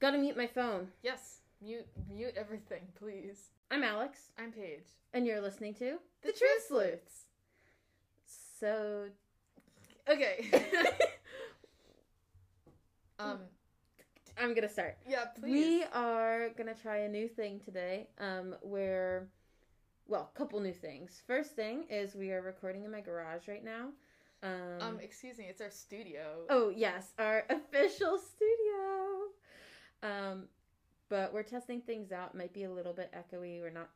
Gotta mute my phone. Yes, mute mute everything, please. I'm Alex, I'm Paige. and you're listening to The, Truth Sleuths. So. Okay. um. I'm gonna start. Yeah, please. We are gonna try a new thing today. Um, where, well, a couple new things. First thing is we are recording in my garage right now. Um, Um. Excuse me. It's our studio. oh yes, our official studio. Um, but we're testing things out. Might be a little bit echoey. We're not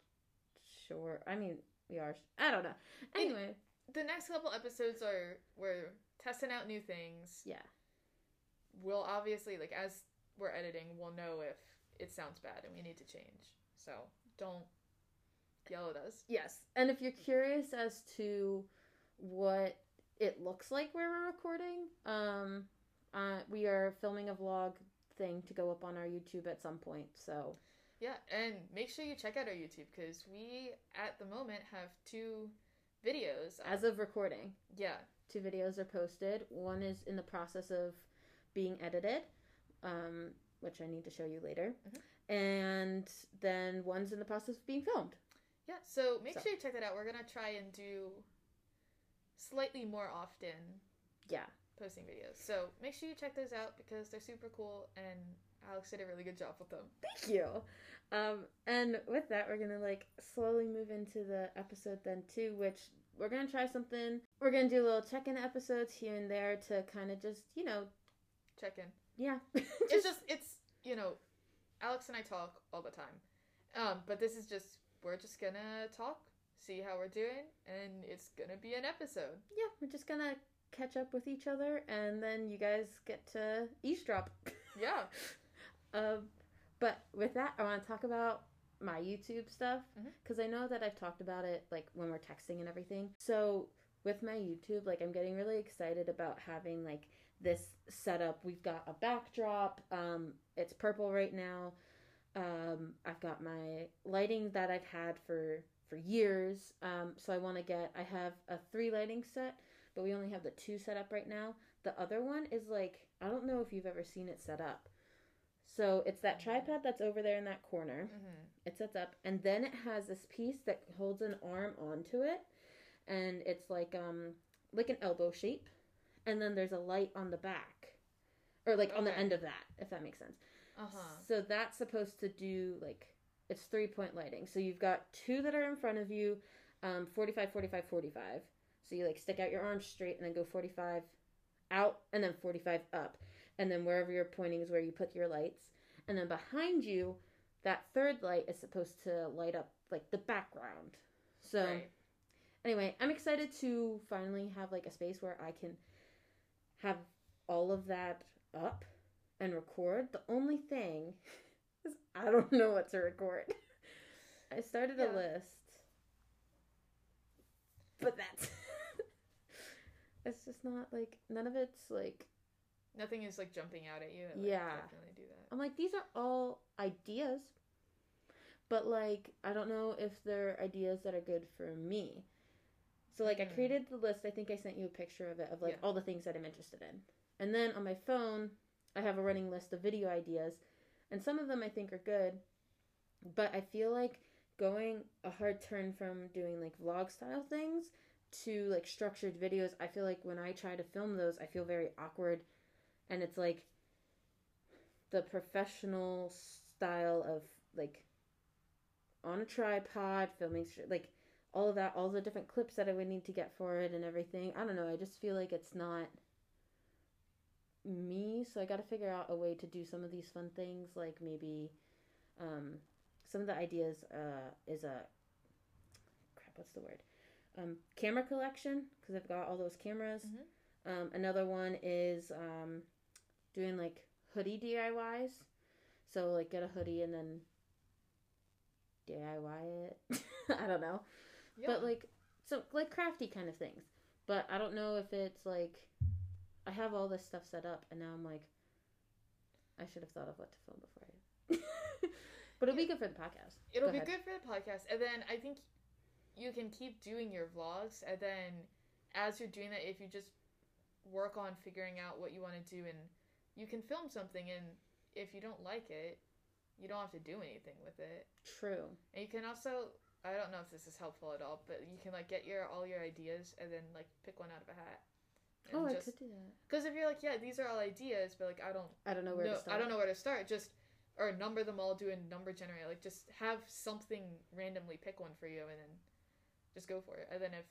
sure. I mean, we are. I don't know. Anyway, The next couple episodes are we're testing out new things. yeah. We'll obviously like as we're editing, we'll know if it sounds bad and we need to change. So don't yell at us. Yes, and if you're curious as to what it looks like where we're recording, um, uh, we are filming a vlog thing to go up on our YouTube at some point. So Yeah, and make sure you check out our YouTube because we at the moment have two videos. as of recording, yeah, two videos are posted. One is in the process of being edited, um, which I need to show you later, Mhm. and then one's in the process of being filmed. yeah. So make So- sure you check that out. We're gonna try and do slightly more often Yeah. Posting videos. So make sure you check those out because they're super cool and Alex did a really good job with them. Thank you. Um, and with that, we're gonna like slowly move into the episode then too, which we're gonna try something. We're gonna do little check-in episodes here and there to kind of just you know, Check in. yeah. It's just it's you know, Alex and I talk all the time, um, but this is just we're just gonna talk, see how we're doing, and it's gonna be an episode. yeah, we're just gonna catch up with each other, and then you guys get to eavesdrop. Yeah. Um, but with that, I want to talk about my YouTube stuff because I know that I've talked about it like when we're texting and everything. So with my YouTube, like I'm getting really excited about having like this setup. We've got a backdrop. Um, it's purple right now. Um, I've got my lighting that I've had for for years. Um, so I want to get. I have a three lighting set, but we only have the two set up right now. The other one is like I don't know if you've ever seen it set up. So it's that tripod that's over there in that corner. hmm It sets up, and then it has this piece that holds an arm onto it, and it's like um like an elbow shape, and then there's a light on the back, or like on the end of that, if that makes sense. Uh huh. So that's supposed to do like it's three point lighting. So you've got two that are in front of you, um, 45, 45, 45. So you like stick out your arms straight and then go 45 out and then 45 up. And then wherever you're pointing is where you put your lights. And then behind you, that third light is supposed to light up like the background. So Right. anyway, I'm excited to finally have like a space where I can have all of that up and record. The only thing is I don't know what to record. I started a list, but that's it's just not like none of it's like Nothing is like jumping out at you. like, Yeah. Definitely do that. I'm like these are all ideas, but like I don't know if they're ideas that are good for me. So like I Mhm. created the list. I think I sent you a picture of it of like Yeah. all the things that I'm interested in. And then on my phone, I have a running list of video ideas, and some of them I think are good, but I feel like going a hard turn from doing like vlog style things to like structured videos. I feel like when I try to film those, I feel very awkward and it's like the professional style of like on a tripod filming like all of that all the different clips that i would need to get for it and everything i don't know i just feel like it's not me so i got to figure out a way to do some of these fun things like maybe um some of the ideas uh is a crap what's the word um camera collection because i've got all those cameras Mhm. um another one is um doing like hoodie DIYs. So like get a hoodie and then DIY it. I don't know. Yeah. But like so like crafty kind of things. But I don't know if it's like I have all this stuff set up and now I'm like I should have thought of what to film before I But it'll be good for the podcast. It'll Go be ahead. good for the podcast, and then I think you can keep doing your vlogs, and then as you're doing that, if you just work on figuring out what you want to do, and you can film something, and if you don't like it, you don't have to do anything with it. True. And you can also I don't know if this is helpful at all, but you can like get your all your ideas and then like pick one out of a hat. Oh, I could do that. Because if you're like, yeah, these are all ideas, but like I don't I don't know where know, to start. I don't know where to start. Just or number them all, do a number generator. Like just have something randomly pick one for you, and then just go for it. And then if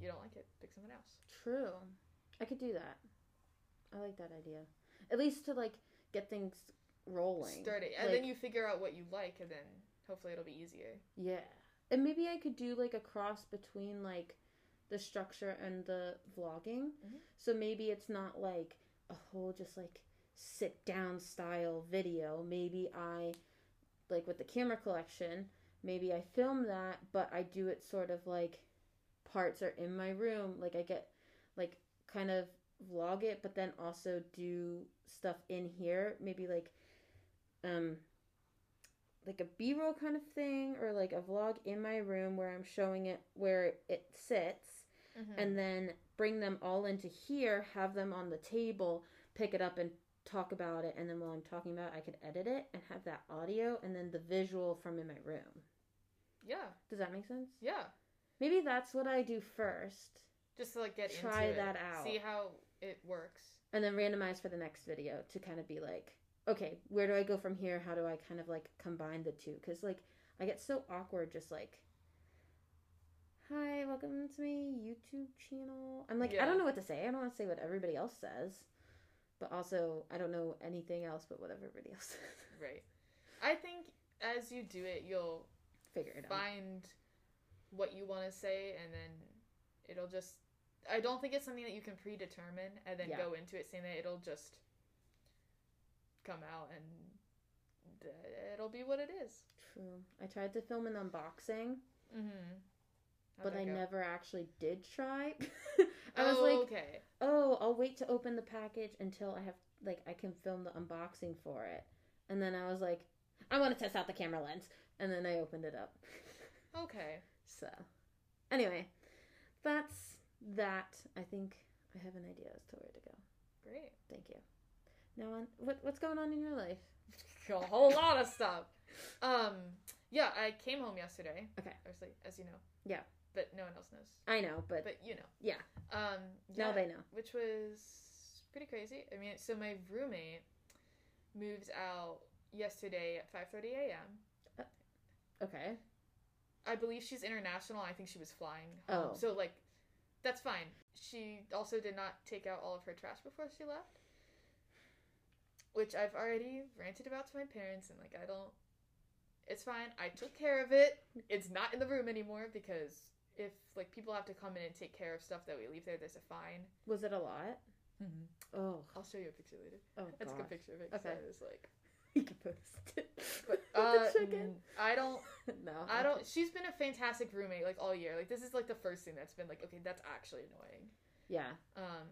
you don't like it, pick something else. True. I could do that. I like that idea. At least to like get things rolling. Start it, and Like- then you figure out what you like, and then hopefully it'll be easier. Yeah. And maybe I could do like a cross between like the structure and the vlogging. Mhm. So maybe it's not like a whole just like sit down style video. Maybe I like with the camera collection, maybe I film that, but I do it sort of like parts are in my room. Like I get like kind of vlog it, but then also do stuff in here. Maybe like um like a b-roll kind of thing or like a vlog in my room where i'm showing it where it sits Mm-hmm. and then bring them all into here have them on the table pick it up and talk about it and then while i'm talking about it i could edit it and have that audio and then the visual from in my room. Yeah, does that make sense? Yeah. maybe that's what i do first. Just to like get Try into it, that out. see how it works. and then randomize for the next video to kind of be like okay where do i go from here? How do i kind of like combine the two? Because like i get so awkward just like hi welcome to my youtube channel. I'm like i don't know what to say. I don't want to say what everybody else says but also i don't know anything else but what everybody else says Right. I think as you do it, you'll figure it out find what you want to say, and then it'll just. I don't think it's something that you can predetermine and then Yeah. go into it saying that it'll just come out and it'll be what it is. true i tried to film an unboxing Mm-hmm. But i never actually did try i Oh, was like okay. oh, I'll wait to open the package until I have like I can film the unboxing for it. And then I was like, I want to test out the camera lens. And then I opened it up. Okay. So, anyway, that's that. I think I have an idea as to where to go. Great. Thank you. Now on what what's going on in your life? A whole lot of stuff. Um. Yeah, I came home yesterday. Okay. Obviously, as you know. Yeah. But no one else knows. I know, but, But you know. Yeah. Um. now they know. which was pretty crazy. I mean, so my roommate moved out yesterday at 5:30 a.m. Okay. I believe she's international. I think she was flying. home. Oh. So like, that's fine. She also did not take out all of her trash before she left, which I've already ranted about to my parents, and like I don't. It's fine. I took care of it. It's not in the room anymore because if like people have to come in and take care of stuff that we leave there, there's a fine. Was it a lot? Mm-hmm. Oh, I'll show you a picture later. oh I took a gosh. picture of it. Okay. I was like, You can post it. but uh, chicken. I don't. no, I don't. She's been a fantastic roommate like all year. Like this is like the first thing that's been like, okay, that's actually annoying. Yeah. Um,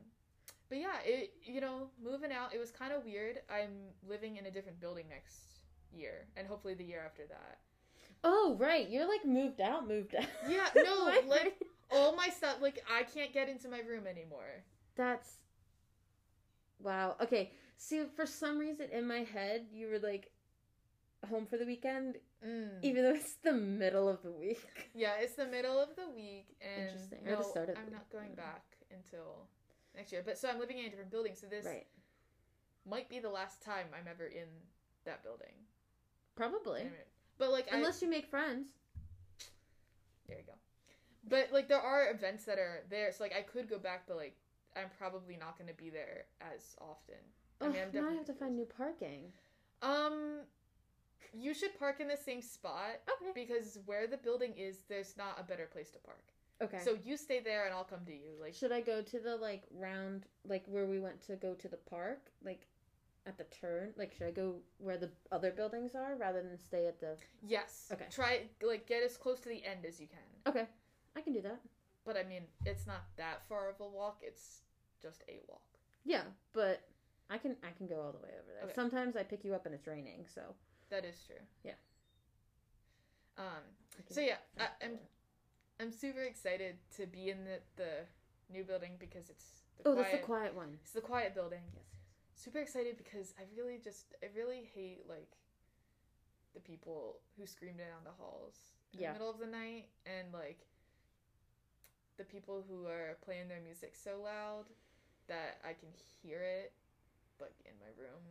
but yeah, it you know moving out, it was kind of weird. I'm living in a different building next year, and hopefully the year after that. Oh right, you're like moved out, moved out. Yeah, no, like- All my stuff, like I can't get into my room anymore. That's wow. Okay, see, for some reason in my head, you were like home for the weekend, Mm. even though it's the middle of the week. Yeah, it's the middle of the week, and Interesting. No, the start of I'm not going back until next year. But so I'm living in a different building, so this Right. might be the last time I'm ever in that building. Probably, But like, I, unless you make friends. There you go. But like there are events that are there, so like I could go back, but like I'm probably not going to be there as often. I Oh, mean, I'm now I definitely have to find new parking. Um, you should park in the same spot Okay. because where the building is, there's not a better place to park. Okay. So you stay there, and I'll come to you. Like should I go to the like round, like where we went to go to the park, like at the turn? Like, should I go where the other buildings are rather than stay at the? yes, Okay. Try like get as close to the end as you can. Okay, I can do that. But I mean, it's not that far of a walk. It's just a walk. Yeah, but I can I can go all the way over there. Okay. Sometimes I pick you up and it's raining, so. That is true. Yeah. Um. So yeah, I, I'm I'm super excited to be in the the new building because it's the Oh, quiet, that's the quiet one. It's the quiet building. Yes. Super excited because I really just I really hate like the people who scream down the halls in Yeah. the middle of the night and like the people who are playing their music so loud that I can hear it like in my room.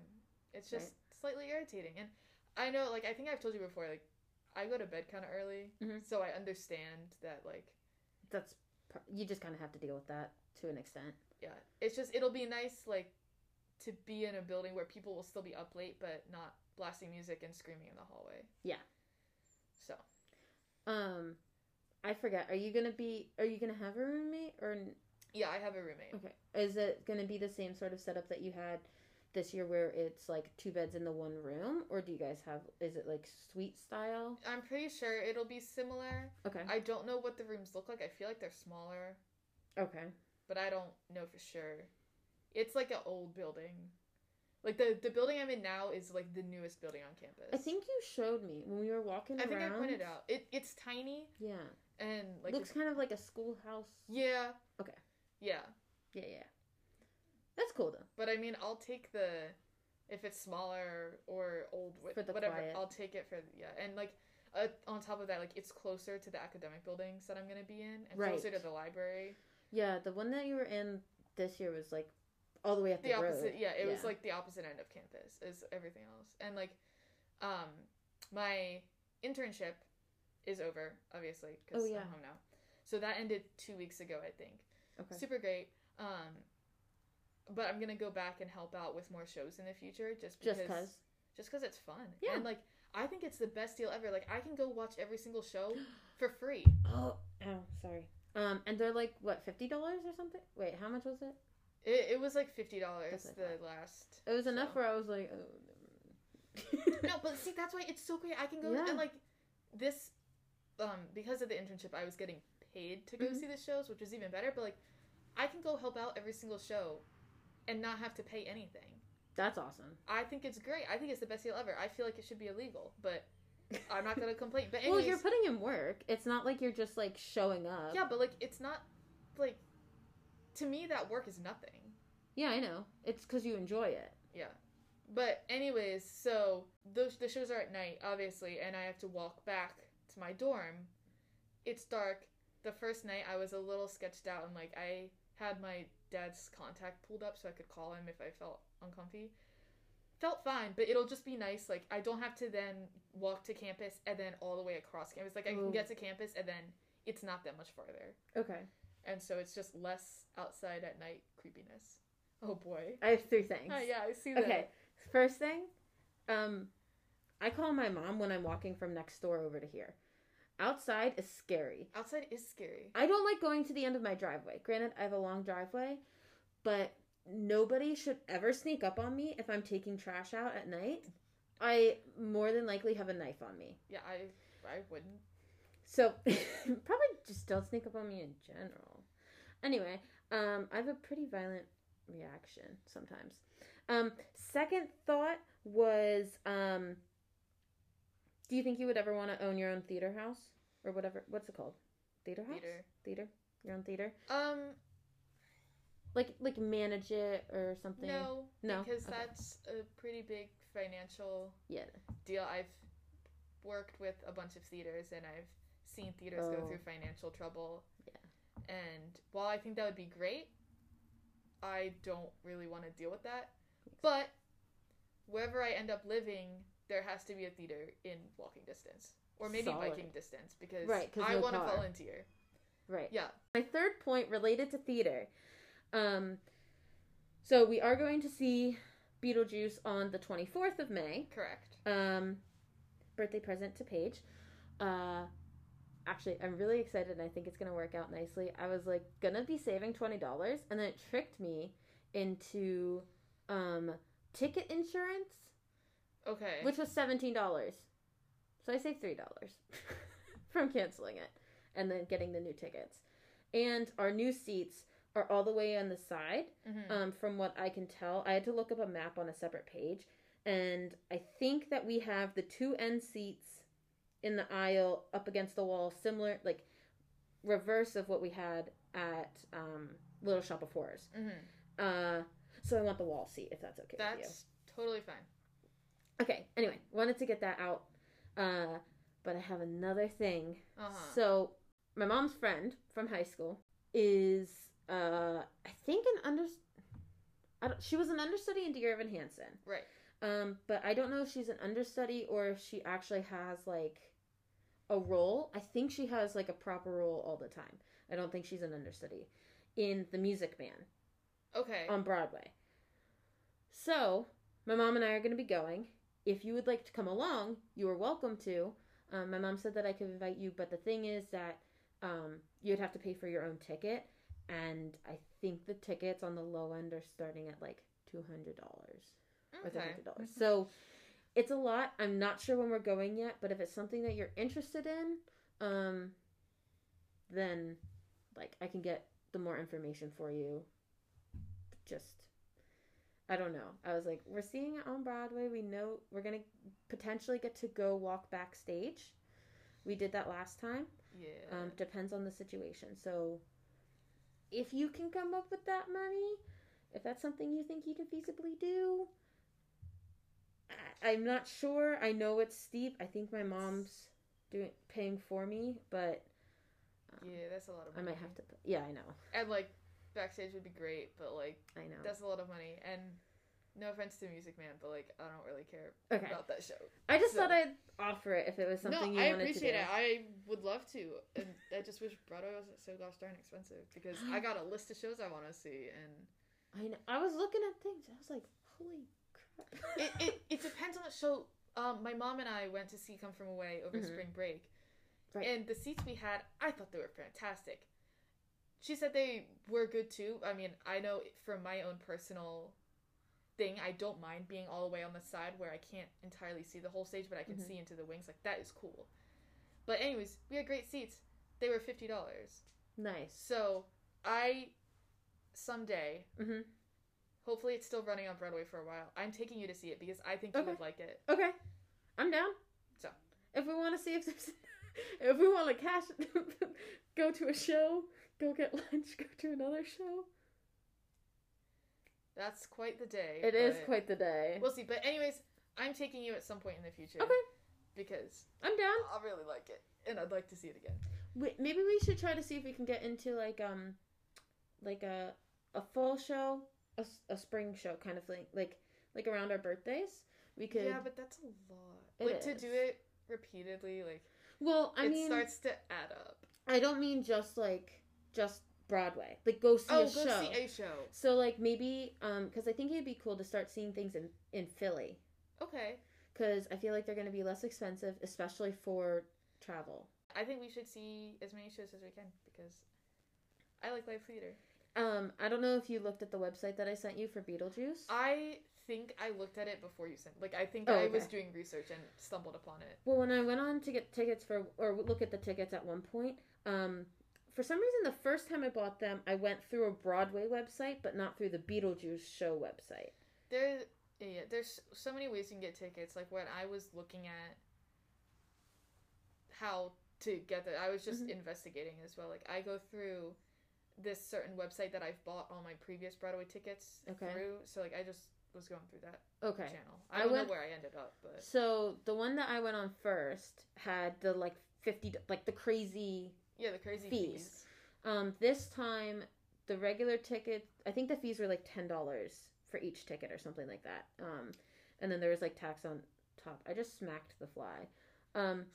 It's just slightly irritating. And I know like I think I've told you before like I go to bed kind of early, Mhm. so I understand that like That's you just kind of have to deal with that to an extent. yeah, it's just it'll be nice like to be in a building where people will still be up late but not blasting music and screaming in the hallway. Yeah. So Um, I forget. Are you gonna be? Are you gonna have a roommate or? yeah, I have a roommate. Okay. Is it gonna be the same sort of setup that you had this year, where it's like two beds in the one room, or do you guys have? Is it like suite style? I'm pretty sure it'll be similar. Okay. I don't know what the rooms look like. I feel like they're smaller, Okay. but I don't know for sure. It's like an old building. Like the the building I'm in now is like the newest building on campus. I think you showed me when we were walking I think around. I pointed out. It it's tiny Yeah. and like Looks kind of like a schoolhouse. yeah. Okay. Yeah. Yeah, yeah. That's cool though. But I mean, I'll take the if it's smaller or old with For the whatever. quiet. I'll take it for yeah, and like uh, on top of that, like it's closer to the academic buildings that I'm gonna be in, and closer to the library. Yeah, the one that you were in this year was like all the way up the, The opposite, road. yeah, it was like the opposite end of campus is everything else, and like, um, my internship is over, obviously, because Oh, yeah. I'm home now. So that ended two weeks ago, I think. Okay. Super great. Um, but I'm gonna go back and help out with more shows in the future, just because. Just cause. just because it's fun. Yeah. And like I think it's the best deal ever. Like I can go watch every single show for free. Oh, oh, sorry. Um, and they're like what fifty dollars or something? Wait, how much was it? It, it was like fifty dollars the last. It was enough show. where I was like, oh. No, but see that's why it's so great. I can go Yeah. and like this, um, because of the internship, I was getting paid to go Mhm. see the shows, which was even better. But like, I can go help out every single show, and not have to pay anything. That's awesome. I think it's great. I think it's the best deal ever. I feel like it should be illegal, but I'm not gonna complain. But well, you're putting in work. It's not like you're just like showing up. yeah, but like it's not like to me that work is nothing. Yeah, I know. It's because you enjoy it. Yeah. But anyways, so those the shows are at night, obviously, and I have to walk back to my dorm. It's dark. The first night I was a little sketched out and like I had my dad's contact pulled up so I could call him if I felt uncomfy. Felt fine, but it'll just be nice. Like I don't have to then walk to campus and then all the way across campus. Like I Ooh. can get to campus and then it's not that much farther. Okay. And so it's just less outside at night creepiness. Oh boy. I have three things. Oh, yeah, I see that. Okay. First thing, um, I call my mom when I'm walking from next door over to here. Outside is scary. Outside is scary. I don't like going to the end of my driveway. Granted, I have a long driveway, but nobody should ever sneak up on me if I'm taking trash out at night. I more than likely have a knife on me. Yeah, I I wouldn't. So probably just don't sneak up on me in general. Anyway, um, I have a pretty violent reaction sometimes. Um, second thought was, um, do you think you would ever want to own your own theater house or whatever? What's it called? Theater house. Theater. Theater. Your own theater. Um, Like like manage it or something. no, No? because Okay. that's a pretty big financial Yeah. deal. I've worked with a bunch of theaters and I've seen theaters go Oh. through financial trouble. Yeah. And while I think that would be great, I don't really want to deal with that. But wherever I end up living, there has to be a theater in walking distance. Or maybe Solid. biking distance because Right, I no want to volunteer. Right. Yeah. My third point related to theater. Um, so we are going to see Beetlejuice on the 24th of May. Correct. Um, birthday present to Paige. Uh, actually, I'm really excited and I think it's going to work out nicely. I was like, gonna be saving $20 and then it tricked me into um, ticket insurance, Okay. which was $17. So I saved $3 from canceling it and then getting the new tickets. And our new seats are all the way on the side. Mhm. Um, from what I can tell, I had to look up a map on a separate page, and I think that we have the two end seats in the aisle up against the wall, similar, like reverse of what we had at um, Little Shop of Horrors. Mhm. Uh, So I want the wall seat if that's okay with you. That's totally fine. Okay. Anyway, wanted to get that out. Uh, but I have another thing. Uh huh. So my mom's friend from high school is, uh, I think an under. I don't, she was an understudy in Dear Evan Hansen. right. Um, but I don't know if she's an understudy or if she actually has like a role. I think she has like a proper role all the time. I don't think she's an understudy in The Music Man Okay. on Broadway. So, my mom and I are going to be going. If you would like to come along, you are welcome to. Um, my mom said that I could invite you, but the thing is that um, you would have to pay for your own ticket, and I think the tickets on the low end are starting at like two hundred dollars or $300. So it's a lot. I'm not sure when we're going yet, but if it's something that you're interested in, um, then like I can get the more information for you. Just I don't know. I was like, we're seeing it on Broadway. We know we're gonna potentially get to go walk backstage. We did that last time. Yeah. Um, depends on the situation. So, if you can come up with that money, if that's something you think you can feasibly do, I'm not sure. I know it's steep. I think my mom's doing paying for me, but um, yeah, that's a lot of money. I might have to. Yeah, I know. And like backstage would be great, but like I know. that's a lot of money. And no offense to Music Man, but like I don't really care Okay. about that show. I just so- thought I'd offer it if it was something no, you I wanted appreciate to do. it. I would love to, and I just wish Broadway wasn't so gosh darn expensive because I got a list of shows I want to see, and I know. I was looking at things. I was like, holy. It, it, it depends on the show. Um, my mom and I went to see Come From Away over Mhm. spring break, Right. and the seats we had, I thought they were fantastic. She said they were good too. I mean, I know from my own personal thing, I don't mind being all the way on the side where I can't entirely see the whole stage, but I can Mhm. see into the wings. Like that is cool. But anyways, we had great seats. They were fifty dollars. nice. So I someday, hmm hopefully it's still running on Broadway for a while. I'm taking you to see it because I think you Okay. would like it. Okay, I'm down. So. if we want to see if there's, if we want to cash, go to a show, go get lunch, go to another show. That's quite the day. It is quite the day. We'll see. But anyways, I'm taking you at some point in the future. Okay. Because I'm down. I'll really like it, and I'd like to see it again. We, maybe we should try to see if we can get into like um, like a a full show, a, a spring show kind of thing, like like around our birthdays. We could. Yeah, but that's a lot. Like to do it repeatedly, like well, I it mean, starts to add up. I don't mean just like just Broadway. Like go see oh, a go show. see a show. So like maybe um because I think it'd be cool to start seeing things in in Philly Okay. because I feel like they're going to be less expensive, especially for travel. I think we should see as many shows as we can because I like live theater. Um, I don't know if you looked at the website that I sent you for Beetlejuice. I think I looked at it before you sent. Like I think Oh, I was doing research and stumbled upon it. well, when I went on to get tickets for or look at the tickets at one point, um, for some reason the first time I bought them, I went through a Broadway website, but not through the Beetlejuice show website. There, yeah, there's so many ways you can get tickets. Like when I was looking at how to get that, I was just Mhm. investigating as well. Like I go through this certain website that I've bought all my previous Broadway tickets Okay. through. So like I just was going through that Okay. channel. I I don't went- know where I ended up, but So the one that I went on first had the like fifty, like the crazy yeah, the crazy Fees. fees. Um, this time the regular ticket, I think the fees were like ten dollars for each ticket or something like that. Um, and then there was like tax on top. I just smacked the fly. Um,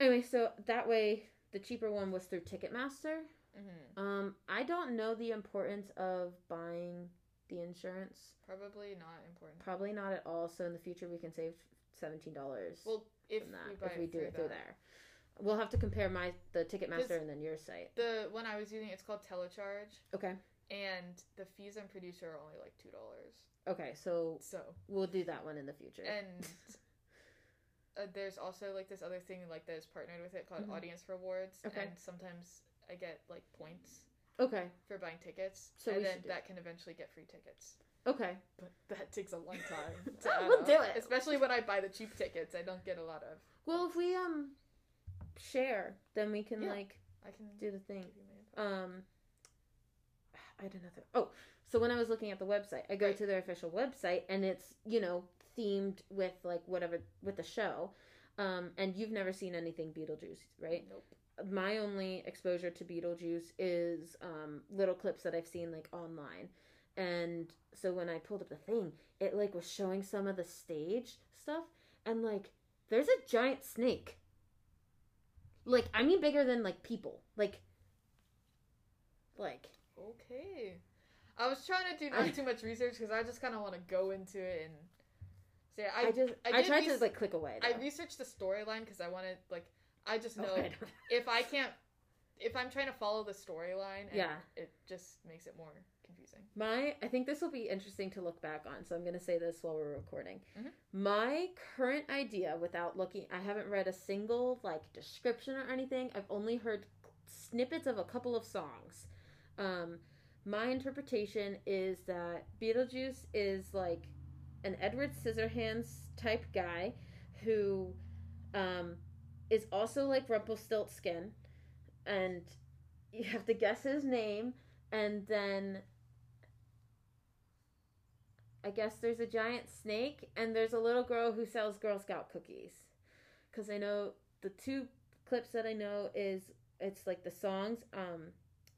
anyway, so that way the cheaper one was through Ticketmaster. Hmm Um, I don't know the importance of buying the insurance. Probably not important. Probably not at all. So in the future we can save seventeen dollars Well, if from that we if we do it through that. there. We'll have to compare my the Ticketmaster and then your site. The one I was using, it's called Telecharge, Okay. and the fees I'm pretty sure are only like two dollars. Okay, so So we'll do that one in the future. and uh, there's also like this other thing like that is partnered with it called Mhm. audience rewards Okay. and sometimes i get like points okay, for buying tickets So and we then should do that can eventually get free tickets okay. but that takes a long time to Well, add we'll up, do it. especially when i buy the cheap tickets i don't get a lot of Well, if we um share, then we can Yeah. like i can do the thing. give you my info. Um, I had another. Oh, So when I was looking at the website, I go Right. to their official website and it's, you know, themed with like whatever with the show. Um, and you've never seen anything Beetlejuice, right? Nope. My only exposure to Beetlejuice is um, little clips that I've seen like online. And so when I pulled up the thing, it like was showing some of the stage stuff and like there's a giant snake. Like I mean bigger than like people. Like like Okay. I was trying to do I- not too much research because I just kind of want to go into it and say I, I just I I, tried res- to like click away. I researched the storyline because I wanted like I just know Okay. if I can't if I'm trying to follow the storyline, Yeah. it just makes it more confusing. My, I think this will be interesting to look back on. So I'm going to say this while we're recording. Mhm. My current idea, without looking, I haven't read a single like description or anything. I've only heard snippets of a couple of songs. Um, my interpretation is that Beetlejuice is like an Edward Scissorhands type guy who um, is also like Rumpelstiltskin, and you have to guess his name, and then I guess there's a giant snake, and there's a little girl who sells Girl Scout cookies. Because I know the two clips that I know is it's like the songs. Um,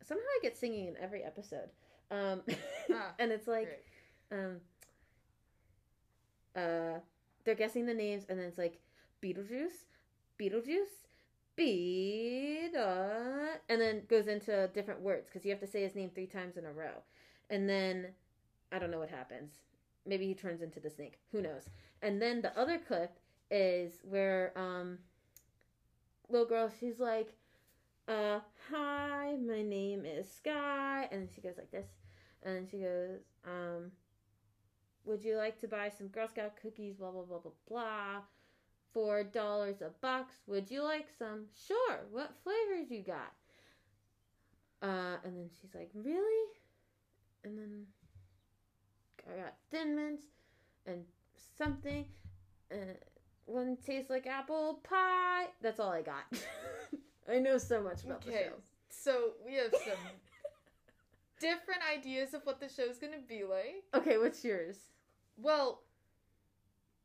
somehow I get singing in every episode. Um, Ah, and it's like um uh they're guessing the names and then it's like Beetlejuice, Beetlejuice, Beetle and then goes into different words because you have to say his name three times in a row. And then I don't know what happens. Maybe he turns into the snake. Who knows? And then the other clip is where um little girl she's like uh hi my name is Skye and she goes like this and she goes um would you like to buy some girl scout cookies blah blah blah blah blah four dollars a box. Would you like some? Sure. What flavors you got? Uh and then she's like really? And then i got thin mints and something and one tastes like apple pie. That's all i got. I know so much about the Okay, show. so we have some different ideas of what the show's gonna be like. okay what's yours? Well,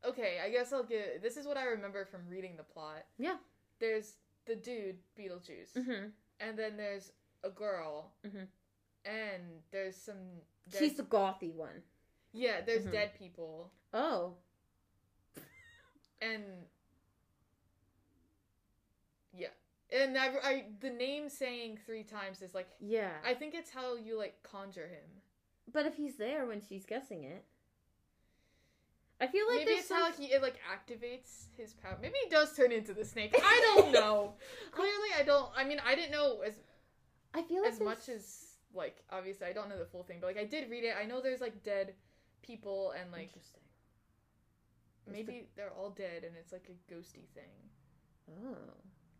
okay, I guess I'll get. This is what I remember from reading the plot. Yeah. There's the dude Beetlejuice, mm-hmm. and then there's a girl, Mhm. and there's some. Dead, she's the gothy one. yeah, there's Mhm. dead people, Oh, and yeah, and I, I the name saying three times is like yeah. I think it's how you like conjure him. but if he's there when she's guessing it, I feel like Maybe it's some... how he it like activates his power. Maybe he does turn into the snake. I don't know. Clearly, I don't. I mean, I didn't know as I feel like as there's- much as like obviously I don't know the full thing, but like I did read it. I know there's like dead people and like interesting. maybe they're all dead and it's like a ghosty thing Oh,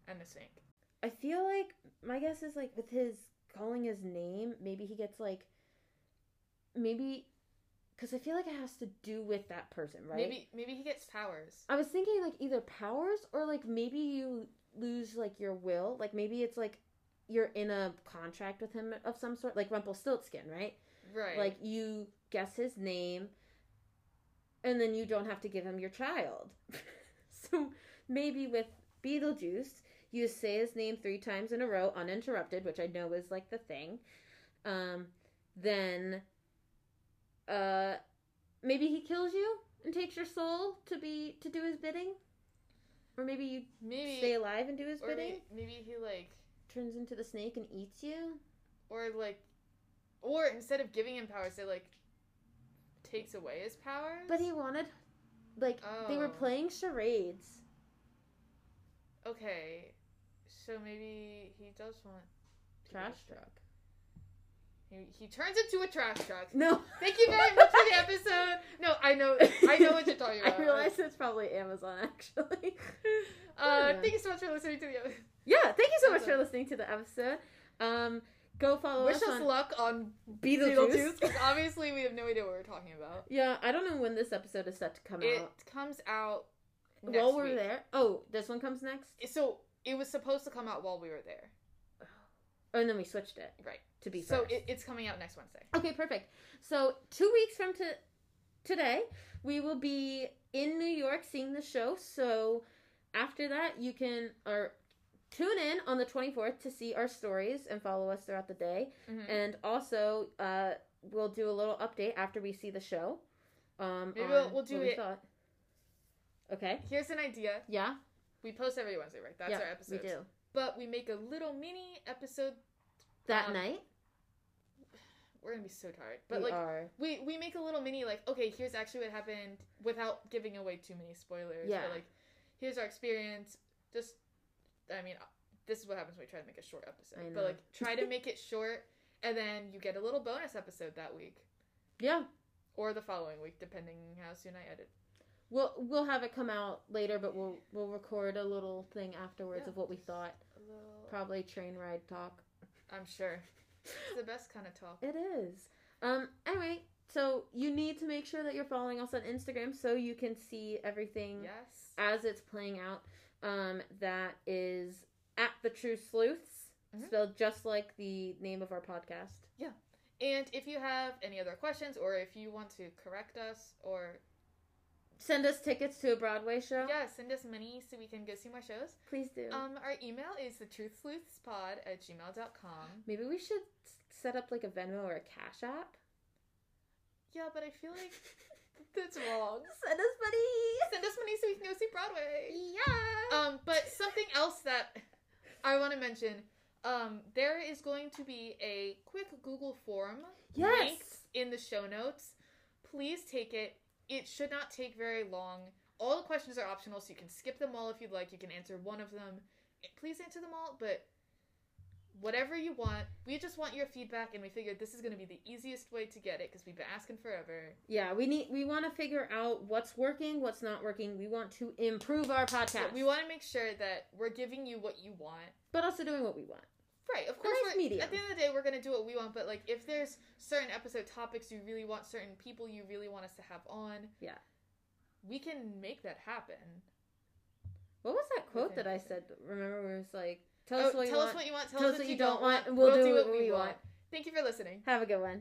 and the snake. I feel like my guess is like with his calling his name, maybe he gets like maybe because I feel like it has to do with that person, right? Maybe maybe he gets powers. I was thinking like either powers or like maybe you lose like your will. Like maybe it's like you're in a contract with him of some sort, like Rumpelstiltskin, right? Right. Like you guess his name and then you don't have to give him your child. so maybe with Beetlejuice, you say his name three times in a row uninterrupted, which I know is like the thing. Um, then uh maybe he kills you and takes your soul to be to do his bidding. Or maybe you maybe stay alive and do his bidding. maybe, he like Turns into the snake and eats you. or like or instead of giving him powers, it like takes away his powers. But he wanted like they were Oh. playing charades. okay, so maybe he does want Trash truck. He, he turns into a trash truck. No. Thank you very much for the episode. No, I know, I know what you're talking about. I realize it's probably Amazon actually. Uh, Yeah. thank you so much for listening to the episode. yeah, thank you so much for listening to the episode. Um, go follow Wish us us on luck on Beetlejuice. Beetlejuice because obviously we have no idea what we're talking about. Yeah, I don't know when this episode is set to come It out. It comes out next While we're week. there. Oh, this one comes next. So it was supposed to come out while we were there. Oh, and then we switched it Right. to be So it, it's coming out next Wednesday. Okay, perfect. So two weeks from to today, we will be in New York seeing the show. So after that, you can or tune in on the twenty fourth to see our stories and follow us throughout the day. Mhm. And also, uh, we'll do a little update after we see the show. Um, Maybe we'll- we'll do we it- thought. Okay. Here's an idea. Yeah. We post every Wednesday, right? That's yeah, our episode. We do But we make a little mini episode. that Um, night. We're gonna be so tired. But we like are. we we make a little mini like okay, here's actually what happened without giving away too many spoilers. Yeah. But like here's our experience. Just I mean, this is what happens when we try to make a short episode. But like try to make it short, and then you get a little bonus episode that week Yeah. or the following week, depending how soon I edit. We'll we'll have it come out later, but we'll we'll record a little thing afterwards Yeah. of what we thought. A little, Probably train ride talk. I'm sure. It's the best kind of talk. It is. Um. Anyway, so you need to make sure that you're following us on Instagram so you can see everything Yes. as it's playing out. Um. That is at the Truth Sleuths, Mhm. spelled just like the name of our podcast. Yeah. And if you have any other questions, or if you want to correct us, or Send us tickets to a Broadway show. yeah, send us money so we can go see more shows. Please do. Um, our email is the truthsleuthspod at gmail.com. Maybe we should set up like a Venmo or a Cash App. Yeah, but I feel like that's wrong. Send us money. Send us money so we can go see Broadway. Yeah. Um, but something else that I want to mention, um, there is going to be a quick Google form Yes. linked in the show notes. Please take it. It should not take very long. All the questions are optional, so you can skip them all if you'd like. You can answer one of them. Eh, please answer them all, but whatever you want. We just want your feedback, and we figured this is going to be the easiest way to get it because we've been asking forever. Yeah, we need we want to figure out what's working, what's not working. We want to improve our So podcast. we want to make sure that we're giving you what you want. but also doing what we want. Right, of course. nice medium. At the end of the day, we're gonna do what we want. But like, if there's certain episode topics you really want, certain people you really want us to have on, Yeah. we can make that happen. What was that quote that I said? Remember, where it was like, "Tell Oh, us what you tell want." us what you want. Tell, us what you don't want. and we'll, do, what what we want. Thank you for listening. Have a good one.